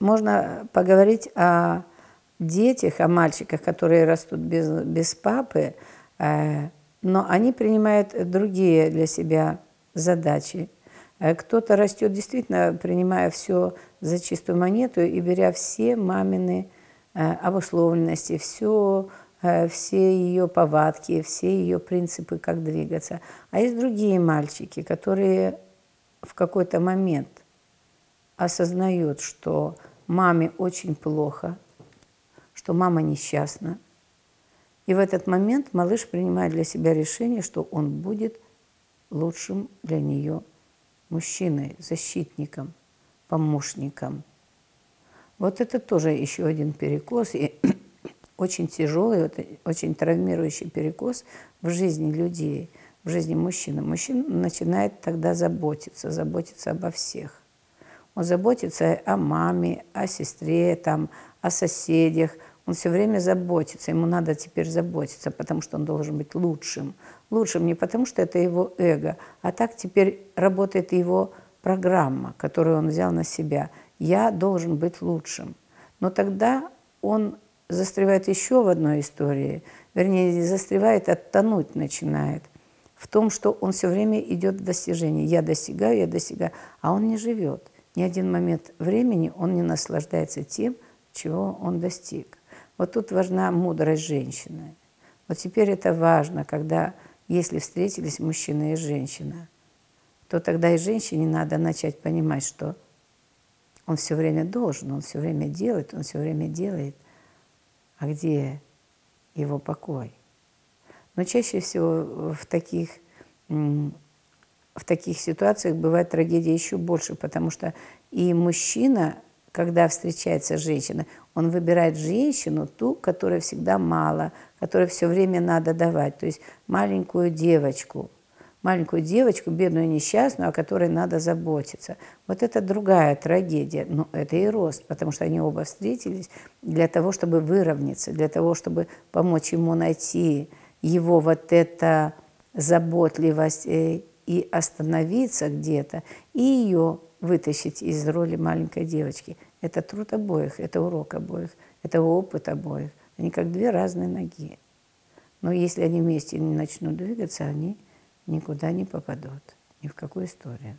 Можно поговорить о детях, о мальчиках, которые растут без, без папы, э, но они принимают другие для себя задачи. Э, кто-то растет действительно, принимая все за чистую монету и беря все мамины э, обусловленности, все, все ее повадки, все ее принципы, как двигаться. А есть другие мальчики, которые в какой-то момент осознают, что маме очень плохо, что мама несчастна. И в этот момент малыш принимает для себя решение, что он будет лучшим для нее мужчиной, защитником, помощником. Вот это тоже еще один перекос, и очень тяжелый, очень травмирующий перекос в жизни людей, в жизни мужчины. Мужчина начинает тогда заботиться, заботиться обо всех. Он заботится о маме, о сестре, там, о соседях. Он все время заботится. Ему надо теперь заботиться, потому что он должен быть лучшим. Лучшим не потому, что это его эго, а так теперь работает его программа, которую он взял на себя. Я должен быть лучшим. Но тогда он застревает еще в одной истории, вернее, застревает, оттонуть начинает в том, что он все время идет в достижение. Я достигаю, я достигаю, а он не живет ни один момент времени он не наслаждается тем, чего он достиг. Вот тут важна мудрость женщины. Вот теперь это важно, когда, если встретились мужчина и женщина, то тогда и женщине надо начать понимать, что он все время должен, он все время делает, он все время делает. А где его покой? Но чаще всего в таких в таких ситуациях бывает трагедия еще больше, потому что и мужчина, когда встречается женщина, он выбирает женщину, ту, которая всегда мало, которой все время надо давать, то есть маленькую девочку, маленькую девочку, бедную несчастную, о которой надо заботиться. Вот это другая трагедия, но это и рост, потому что они оба встретились для того, чтобы выровняться, для того, чтобы помочь ему найти его вот это заботливость э, и остановиться где-то, и ее вытащить из роли маленькой девочки. Это труд обоих, это урок обоих, это опыт обоих. Они как две разные ноги. Но если они вместе не начнут двигаться, они никуда не попадут, ни в какую историю.